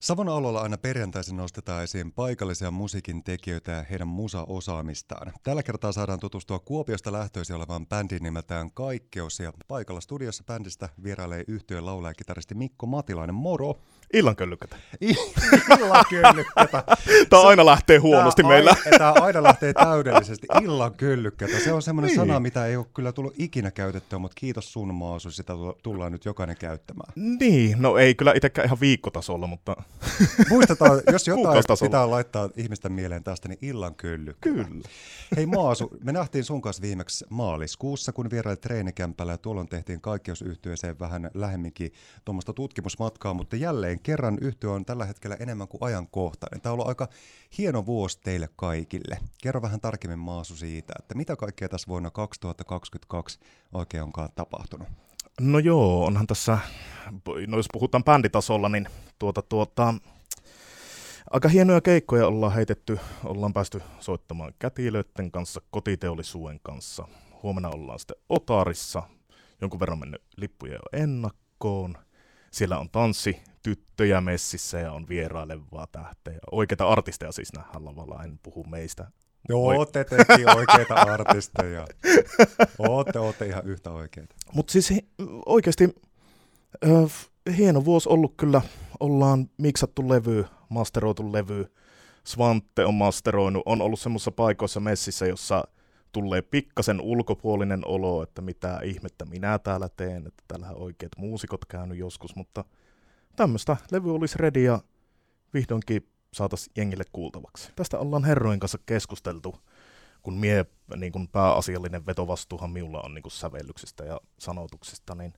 Savon alueella aina perjantaisin nostetaan esiin paikallisia musiikin tekijöitä ja heidän musa-osaamistaan. Tällä kertaa saadaan tutustua Kuopiosta lähtöisin olevaan bändiin nimeltään Kaikkeus ja paikalla studiossa bändistä vierailee yhtyön laulaja kitaristi Mikko Matilainen. Moro! Illan köllykkätä. Illan köllykkätä. Tämä aina lähtee huonosti Tää meillä. Aina, tämä aina lähtee täydellisesti. Illan köllykkätä. Se on semmoinen Niin. sana, mitä ei ole kyllä tullut ikinä käytettyä, mutta kiitos sun Maasu, sitä tullaan nyt jokainen käyttämään. Niin, no ei kyllä itsekään ihan viikkotasolla, mutta Muistetaan, jos jotain pitää laittaa ihmisten mieleen tästä, niin illan köllykkä. kyllä. Hei Maasu, me nähtiin sun kanssa viimeksi maaliskuussa, kun vierailit treenikämpällä ja tuolloin tehtiin kaikkeusyhtiöeseen vähän lähemminkin tuommoista tutkimusmatkaa, mutta jälleen kerran yhtiö on tällä hetkellä enemmän kuin ajankohtainen. Tämä on ollut aika hieno vuosi teille kaikille. Kerro vähän tarkemmin Maasu siitä, että mitä kaikkea tässä vuonna 2022 oikein onkaan tapahtunut. No joo, onhan tässä, no jos puhutaan bänditasolla, niin tuota, tuota, aika hienoja keikkoja ollaan heitetty, ollaan päästy soittamaan kätilöiden kanssa, kotiteollisuuden kanssa. Huomenna ollaan sitten Otarissa, jonkun verran mennyt lippuja jo ennakkoon. Siellä on tanssi tyttöjä messissä ja on vierailevaa tähteä. Oikeita artisteja siis nähdään lavalla, en puhu meistä. Joo, Oi. ootte tekin oikeita artisteja. Ootte, ootte ihan yhtä oikeita. Mutta siis oikeasti hieno vuosi ollut kyllä. Ollaan miksattu levy, masteroitu levy. Svante on masteroinut. On ollut semmoisissa paikoissa messissä, jossa tulee pikkasen ulkopuolinen olo, että mitä ihmettä minä täällä teen, että täällähän oikeat muusikot käynyt joskus, mutta tämmöistä levy olisi ready ja vihdoinkin saataisiin jengille kuultavaksi. Tästä ollaan herrojen kanssa keskusteltu, kun mie niin kun pääasiallinen vetovastuuhan minulla on niin kun sävellyksistä ja sanotuksista, niin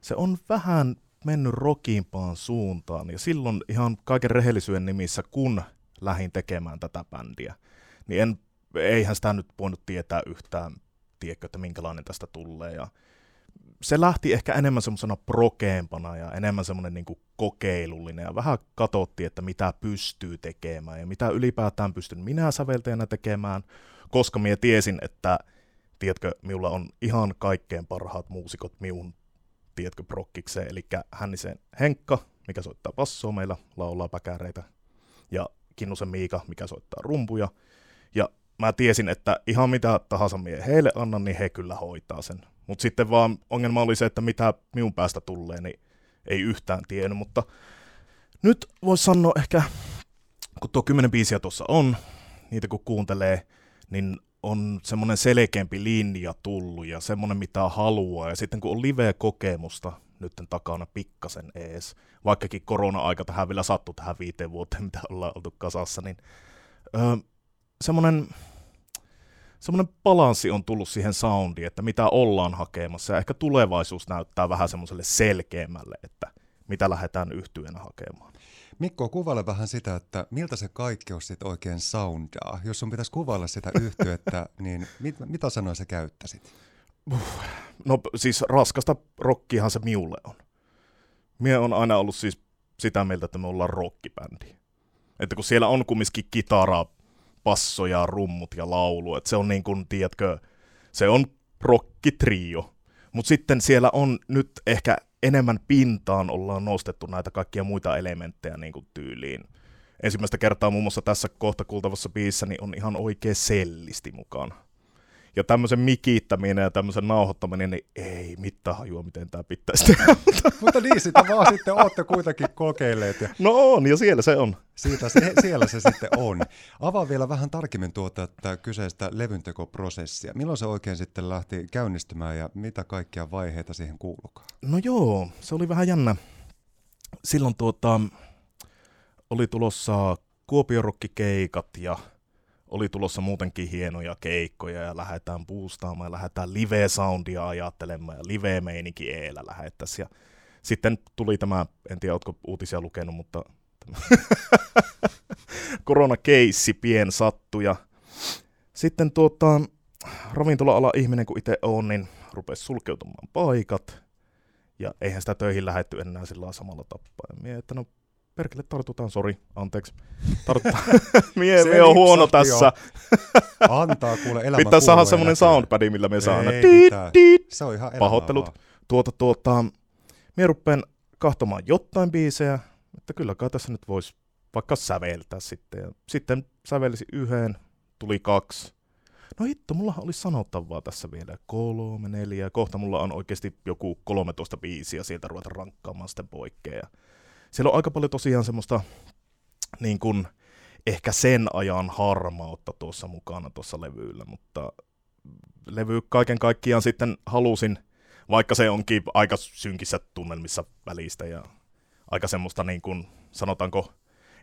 se on vähän mennyt rokiimpaan suuntaan. Ja silloin ihan kaiken rehellisyyden nimissä, kun lähdin tekemään tätä bändiä, niin en, eihän sitä nyt voinut tietää yhtään, tiedätkö, että minkälainen tästä tulee. Ja se lähti ehkä enemmän semmoisena prokeempana ja enemmän semmoinen niin kokeilullinen ja vähän katsottiin, että mitä pystyy tekemään ja mitä ylipäätään pystyn minä säveltäjänä tekemään, koska minä tiesin, että tiedätkö, minulla on ihan kaikkein parhaat muusikot minun, tiedätkö, prokkikseen, eli Hännisen Henkka, mikä soittaa bassoa meillä, laulaa päkäreitä, ja Kinnusen Miika, mikä soittaa rumpuja, ja mä tiesin, että ihan mitä tahansa mie heille annan, niin he kyllä hoitaa sen. Mutta sitten vaan ongelma oli se, että mitä minun päästä tulee, niin ei yhtään tiennyt, mutta nyt voisi sanoa ehkä, kun tuo kymmenen biisiä tuossa on, niitä kun kuuntelee, niin on semmoinen selkeämpi linja tullut ja semmoinen mitä haluaa. Ja sitten kun on live-kokemusta nyt takana pikkasen ees, vaikkakin korona-aika tähän vielä sattui tähän viiteen vuoteen, mitä ollaan oltu kasassa, niin öö, semmoinen semmoinen balanssi on tullut siihen soundiin, että mitä ollaan hakemassa, ja ehkä tulevaisuus näyttää vähän semmoiselle selkeämmälle, että mitä lähdetään yhtyenä hakemaan. Mikko, kuvaile vähän sitä, että miltä se kaikkeus sitten oikein soundaa. Jos sun pitäisi kuvailla sitä yhtyettä, niin mit, mitä sanoja sä käyttäisit? No siis raskasta rockihan se miulle on. Mie on aina ollut siis sitä mieltä, että me ollaan rockibändi. Että kun siellä on kumminkin kitara, basso ja rummut ja laulu, että se on niin kuin, tiedätkö, se on rockitrio. Mutta sitten siellä on nyt ehkä enemmän pintaan ollaan nostettu näitä kaikkia muita elementtejä niin kuin tyyliin. Ensimmäistä kertaa muun muassa tässä kohta kuultavassa biisissä niin on ihan oikea sellisti mukana. Ja tämmöisen mikittäminen ja tämmöisen nauhoittaminen, niin ei mitään hajua, miten tämä pitäisi tehdä. Mutta niin, sitä vaan sitten ootte kuitenkin kokeilleet ja No on, ja siellä se on. siitä, se, siellä se sitten on. Avaa vielä vähän tarkemmin tuota että kyseistä levyntekoprosessia. Milloin se oikein sitten lähti käynnistymään ja mitä kaikkia vaiheita siihen kuulukaan? No joo, se oli vähän jännä. Silloin tuota, oli tulossa Kuopiorokkikeikat ja oli tulossa muutenkin hienoja keikkoja ja lähdetään boostaamaan ja lähdetään live-soundia ajattelemaan ja live-meininki eellä lähettäisiin. Ja sitten tuli tämä, en tiedä, oletko uutisia lukenut, mutta koronakeissi pien sattu ja sitten tuota, ravintola-ala ihminen kun itse on, niin rupesi sulkeutumaan paikat ja eihän sitä töihin lähetty enää sillä samalla tapaa. Ja mie, että no perkele tartutaan, sori, anteeksi. Tartutaan. mie, mie on huono tässä. Antaa kuule elämä Pitää saada semmoinen soundpad, millä me saa aina. Se on ihan Pahoittelut. vaan. Tuota, tuota, mie ruppeen kahtomaan jotain biisejä, että kyllä kai tässä nyt voisi vaikka säveltää sitten. Ja sitten sävelsi yhden, tuli kaksi. No hitto, mulla olisi sanottavaa tässä vielä kolme, neljä. Kohta mulla on oikeasti joku 13 biisiä sieltä ruveta rankkaamaan sitten poikkeja. Siellä on aika paljon tosiaan semmoista niin kuin, ehkä sen ajan harmautta tuossa mukana tuossa levyllä, mutta levy kaiken kaikkiaan sitten halusin, vaikka se onkin aika synkissä tunnelmissa välistä ja aika semmoista niin kuin, sanotaanko,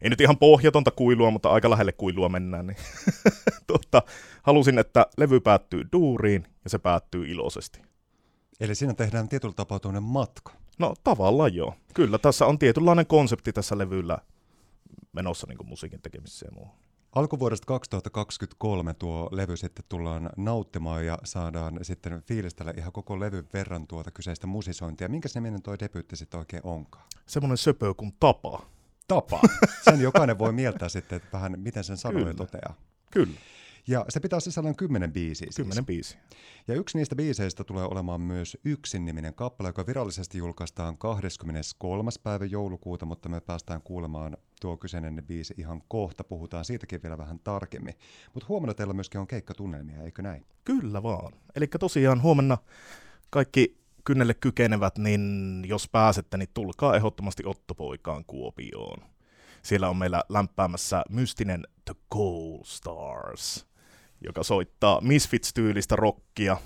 ei nyt ihan pohjatonta kuilua, mutta aika lähelle kuilua mennään, niin tuota, halusin, että levy päättyy duuriin ja se päättyy iloisesti. Eli siinä tehdään tietyllä tapaa matka. No tavallaan joo. Kyllä, tässä on tietynlainen konsepti tässä levyllä menossa niin musiikin tekemisessä ja muuhun. Alkuvuodesta 2023 tuo levy sitten tullaan nauttimaan ja saadaan sitten fiilistellä ihan koko levyn verran tuota kyseistä musisointia. Minkä niminen tuo debyytti sitten oikein onkaan? Semmoinen söpö kuin Tapa. Tapa. Sen jokainen voi mieltää sitten, että vähän miten sen sanoo ja toteaa. Kyllä. Ja se pitää sisällään kymmenen biisiä. Siis. Kymmenen biisiä. Ja yksi niistä biiseistä tulee olemaan myös Yksin-niminen kappale, joka virallisesti julkaistaan 23. päivä joulukuuta, mutta me päästään kuulemaan tuo kyseinen biisi ihan kohta. Puhutaan siitäkin vielä vähän tarkemmin. Mutta huomenna teillä myöskin on keikkatunnelmia, eikö näin? Kyllä vaan. Eli tosiaan huomenna kaikki kynnelle kykenevät, niin jos pääsette, niin tulkaa ehdottomasti Ottopoikaan Kuopioon. Siellä on meillä lämpäämässä mystinen The Gold Stars joka soittaa Misfits-tyylistä rockia,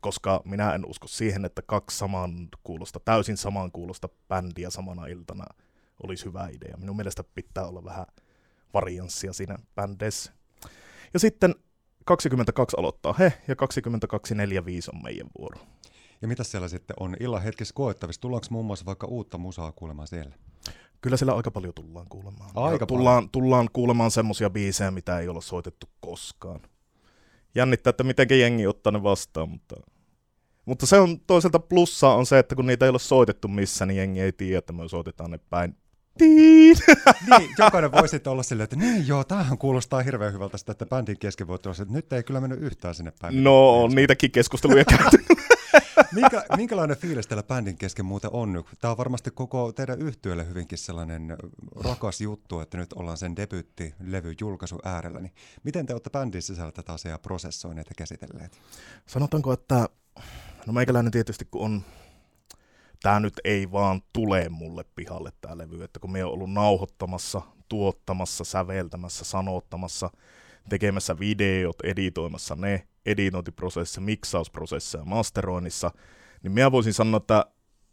koska minä en usko siihen, että kaksi saman kuulosta, täysin saman kuulosta bändiä samana iltana olisi hyvä idea. Minun mielestä pitää olla vähän varianssia siinä bändeissä. Ja sitten 22 aloittaa he ja 22.45 on meidän vuoro. Ja mitä siellä sitten on illan hetkessä koettavissa? Tullaanko muun muassa vaikka uutta musaa kuulemaan siellä? Kyllä siellä aika paljon tullaan kuulemaan. Aika tullaan, paljon. tullaan kuulemaan semmosia biisejä, mitä ei ole soitettu koskaan jännittää, että miten jengi ottaa ne vastaan, mutta, mutta se on toisaalta plussaa on se, että kun niitä ei ole soitettu missään, niin jengi ei tiedä, että me soitetaan ne päin niin, jokainen voi sitten olla silleen, että niin joo, tämähän kuulostaa hirveän hyvältä sitä, että bändin kesken voi tulla, että nyt ei kyllä mennyt yhtään sinne bändiin. No, on niitäkin keskusteluja käyty. Minkä, minkälainen fiilis tällä bändin kesken muuten on? Tämä on varmasti koko teidän yhtiölle hyvinkin sellainen rakas juttu, että nyt ollaan sen levy julkaisu äärellä. Niin miten te olette bändin sisällä tätä asiaa prosessoineet ja käsitelleet? Sanotaanko, että no meikäläinen tietysti kun on tämä nyt ei vaan tule mulle pihalle tämä levy, että kun me on ollut nauhoittamassa, tuottamassa, säveltämässä, sanottamassa, tekemässä videot, editoimassa ne, editointiprosessissa, miksausprosessissa ja masteroinnissa, niin minä voisin sanoa, että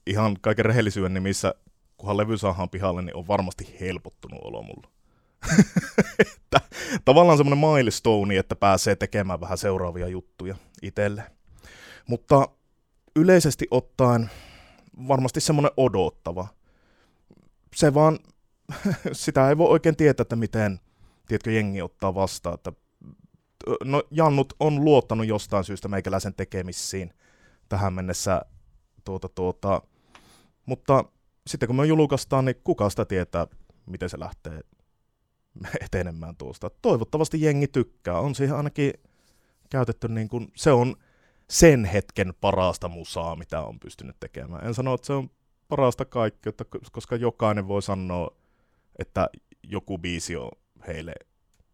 ihan kaiken rehellisyyden nimissä, kunhan levy saadaan pihalle, niin on varmasti helpottunut olo mulla. että, tavallaan semmoinen milestone, että pääsee tekemään vähän seuraavia juttuja itselle. Mutta yleisesti ottaen varmasti semmoinen odottava. Se vaan, sitä ei voi oikein tietää, että miten, tiedätkö, jengi ottaa vastaan, että no Jannut on luottanut jostain syystä meikäläisen tekemissiin tähän mennessä, tuota, tuota, mutta sitten kun me julkaistaan, niin kuka sitä tietää, miten se lähtee etenemään tuosta. Toivottavasti jengi tykkää. On siihen ainakin käytetty niin kuin, se on sen hetken parasta musaa, mitä on pystynyt tekemään. En sano, että se on parasta kaikki, koska jokainen voi sanoa, että joku biisi on heille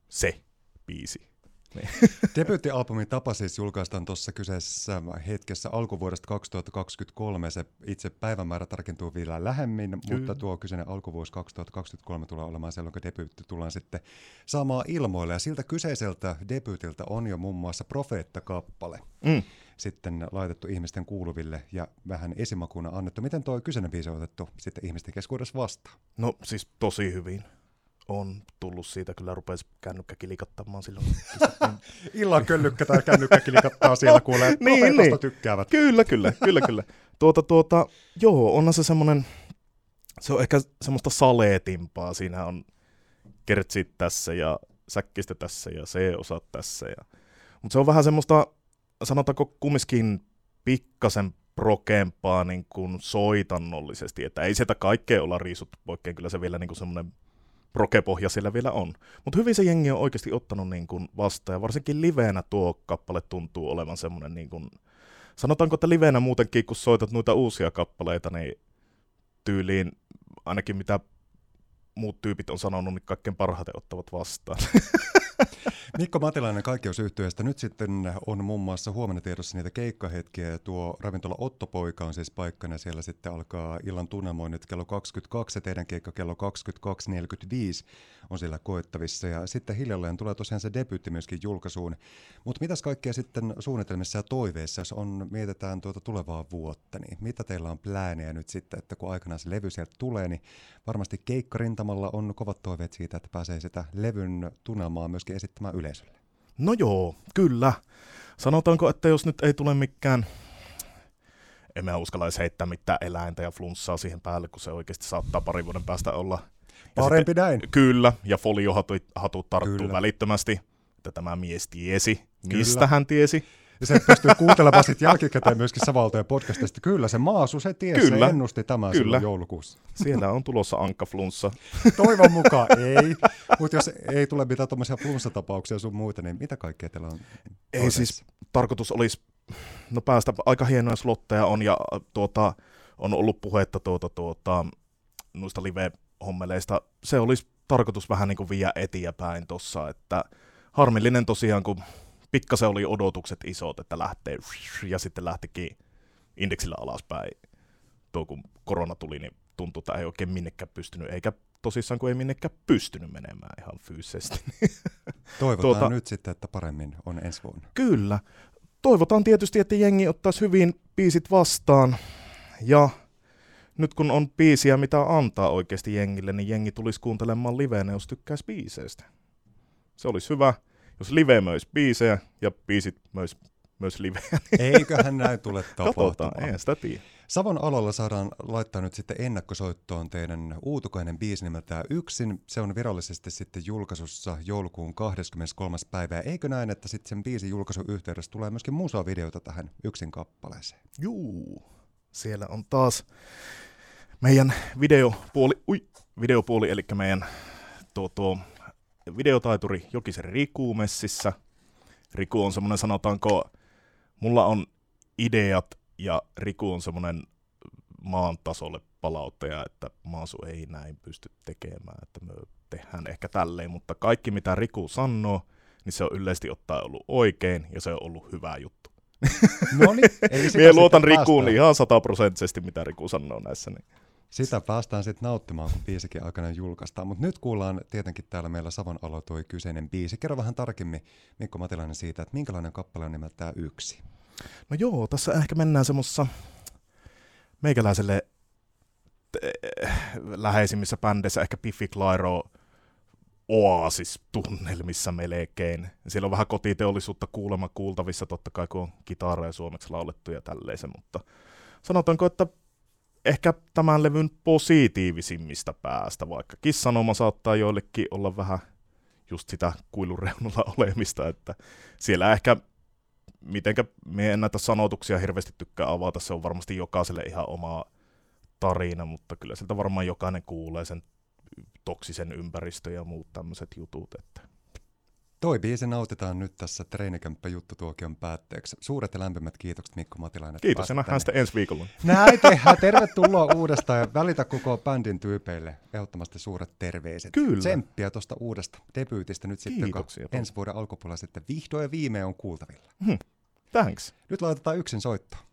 se biisi. Niin. Debyyttialbumin tapa siis julkaistaan tuossa kyseisessä hetkessä alkuvuodesta 2023. Se itse päivämäärä tarkentuu vielä lähemmin, Kyllä. mutta tuo kyseinen alkuvuosi 2023 tulee olemaan silloin, kun debyytti tullaan sitten saamaan ilmoille. Ja siltä kyseiseltä debyytiltä on jo muun muassa Profeetta-kappale. Mm sitten laitettu ihmisten kuuluville ja vähän esimakuna annettu. Miten tuo kyseinen biisi on otettu sitten ihmisten keskuudessa vastaan? No siis tosi hyvin on tullut siitä, kyllä rupesi kännykkä kilikattamaan silloin. Illan köllykkä tai kännykkä kilikattaa siellä, kuulee, niin, niin. tykkäävät. Kyllä, kyllä, kyllä, kyllä. Tuota, tuota, joo, onhan se semmoinen, se on ehkä semmoista saleetimpaa, siinä on kertsit tässä ja säkkistä tässä ja C-osat tässä. Ja... Mutta se on vähän semmoista, sanotaanko kumminkin pikkasen prokempaa niin kuin soitannollisesti, että ei sieltä kaikkea olla riisuttu poikkeen, kyllä se vielä niin kuin semmoinen prokepohja siellä vielä on. Mutta hyvin se jengi on oikeasti ottanut niin kuin vastaan, ja varsinkin liveenä tuo kappale tuntuu olevan semmoinen, niin kuin, sanotaanko, että liveenä muutenkin, kun soitat noita uusia kappaleita, niin tyyliin ainakin mitä muut tyypit on sanonut, niin kaikkein parhaiten ottavat vastaan. Mikko Matilainen kaikkeusyhtiöstä. Nyt sitten on muun muassa huomenna tiedossa niitä keikkahetkiä ja tuo ravintola Ottopoika on siis paikkana. Siellä sitten alkaa illan tunnelmoinnit kello 22 ja teidän keikka kello 22.45 on siellä koettavissa. Ja sitten hiljalleen tulee tosiaan se debyytti myöskin julkaisuun. Mutta mitäs kaikkea sitten suunnitelmissa ja toiveissa, jos on, mietitään tuota tulevaa vuotta, niin mitä teillä on plääneja nyt sitten, että kun aikanaan se levy sieltä tulee, niin varmasti keikkarintamalla on kovat toiveet siitä, että pääsee sitä levyn tunnelmaa myöskin esittämään yleisölle. No joo, kyllä. Sanotaanko, että jos nyt ei tule mikään, en mä uskalla edes heittää mitään eläintä ja flunssaa siihen päälle, kun se oikeasti saattaa pari vuoden päästä olla. Ja Parempi sitten, näin. Kyllä, ja foliohatut tarttuu kyllä. välittömästi, että tämä mies tiesi, mistä kyllä. hän tiesi. Ja se pystyy kuuntelemaan sitten jälkikäteen myöskin Savaltojen podcastista. Kyllä se Maasu, se tiesi, Kyllä. se ennusti tämän Kyllä. joulukuussa. Siellä on tulossa ankkaflunssa. Toivon mukaan ei. Mutta jos ei tule mitään tuommoisia flunssatapauksia sun muita, niin mitä kaikkea teillä on? Ei siis, tarkoitus olisi no päästä, aika hienoja slotteja on ja tuota, on ollut puhetta tuota, tuota, noista live-hommeleista. Se olisi tarkoitus vähän niin kuin viedä eteenpäin tuossa, että harmillinen tosiaan, kun pikkasen oli odotukset isot, että lähtee, ja sitten lähtikin indeksillä alaspäin. Tuo kun korona tuli, niin tuntui, että ei oikein minnekään pystynyt, eikä tosissaan kun ei minnekään pystynyt menemään ihan fyysisesti. Toivotaan tuota, nyt sitten, että paremmin on ensi vuonna. Kyllä. Toivotaan tietysti, että jengi ottaisi hyvin biisit vastaan, ja nyt kun on biisiä, mitä antaa oikeasti jengille, niin jengi tulisi kuuntelemaan liveenä, jos tykkäisi biiseistä. Se olisi hyvä jos live myös biisejä ja biisit myös, myös liveä. Niin Eiköhän näin tule tapahtumaan. Katsotaan, sitä tiedä. Savon alalla saadaan laittaa nyt sitten ennakkosoittoon teidän uutukainen biisi nimeltään Yksin. Se on virallisesti sitten julkaisussa joulukuun 23. päivä. Eikö näin, että sitten sen biisin julkaisun yhteydessä tulee myöskin musa-videota tähän Yksin kappaleeseen? Juu, siellä on taas meidän videopuoli, ui, videopuoli eli meidän tuo, tuo videotaituri Jokisen Riku messissä. Riku on semmoinen, sanotaanko, mulla on ideat ja Riku on semmoinen maan tasolle palauttaja, että maasu ei näin pysty tekemään, että me tehdään ehkä tälleen, mutta kaikki mitä Riku sanoo, niin se on yleisesti ottaen ollut oikein ja se on ollut hyvä juttu. No niin, Mie luotan Rikuun ihan sataprosenttisesti, mitä Riku sanoo näissä. Niin. Sitä päästään sitten nauttimaan, kun biisikin aikana julkaistaan. Mutta nyt kuullaan tietenkin täällä meillä Savon alo tuo kyseinen biisi. Kerro vähän tarkemmin Mikko Matilainen siitä, että minkälainen kappale on nimeltään Yksi. No joo, tässä ehkä mennään semmoisessa meikäläiselle eh, läheisimmissä bändeissä, ehkä Piffi Clyro Oasis-tunnelmissa melkein. Siellä on vähän kotiteollisuutta kuulemma kuultavissa, totta kai kun on kitareja suomeksi laulettu ja tälleisen, mutta sanotaanko, että ehkä tämän levyn positiivisimmista päästä, vaikka kissanoma saattaa joillekin olla vähän just sitä kuilureunulla olemista, että siellä ehkä mitenkä me en näitä sanotuksia hirveästi tykkää avata, se on varmasti jokaiselle ihan oma tarina, mutta kyllä sieltä varmaan jokainen kuulee sen toksisen ympäristön ja muut tämmöiset jutut, että Toi biisi nautitaan nyt tässä treenikämppä juttutuokion päätteeksi. Suuret ja lämpimät kiitokset Mikko Matilainen. Kiitos ja nähdään sitten ensi viikolla. Näin tehdään. Tervetuloa uudestaan ja välitä koko bändin tyypeille ehdottomasti suuret terveiset. Kyllä. Tsemppiä tuosta uudesta debyytistä nyt sitten, joka ensi vuoden alkupuolella sitten vihdoin ja viimein on kuultavilla. Hmm. Thanks. Nyt laitetaan yksin soittoon.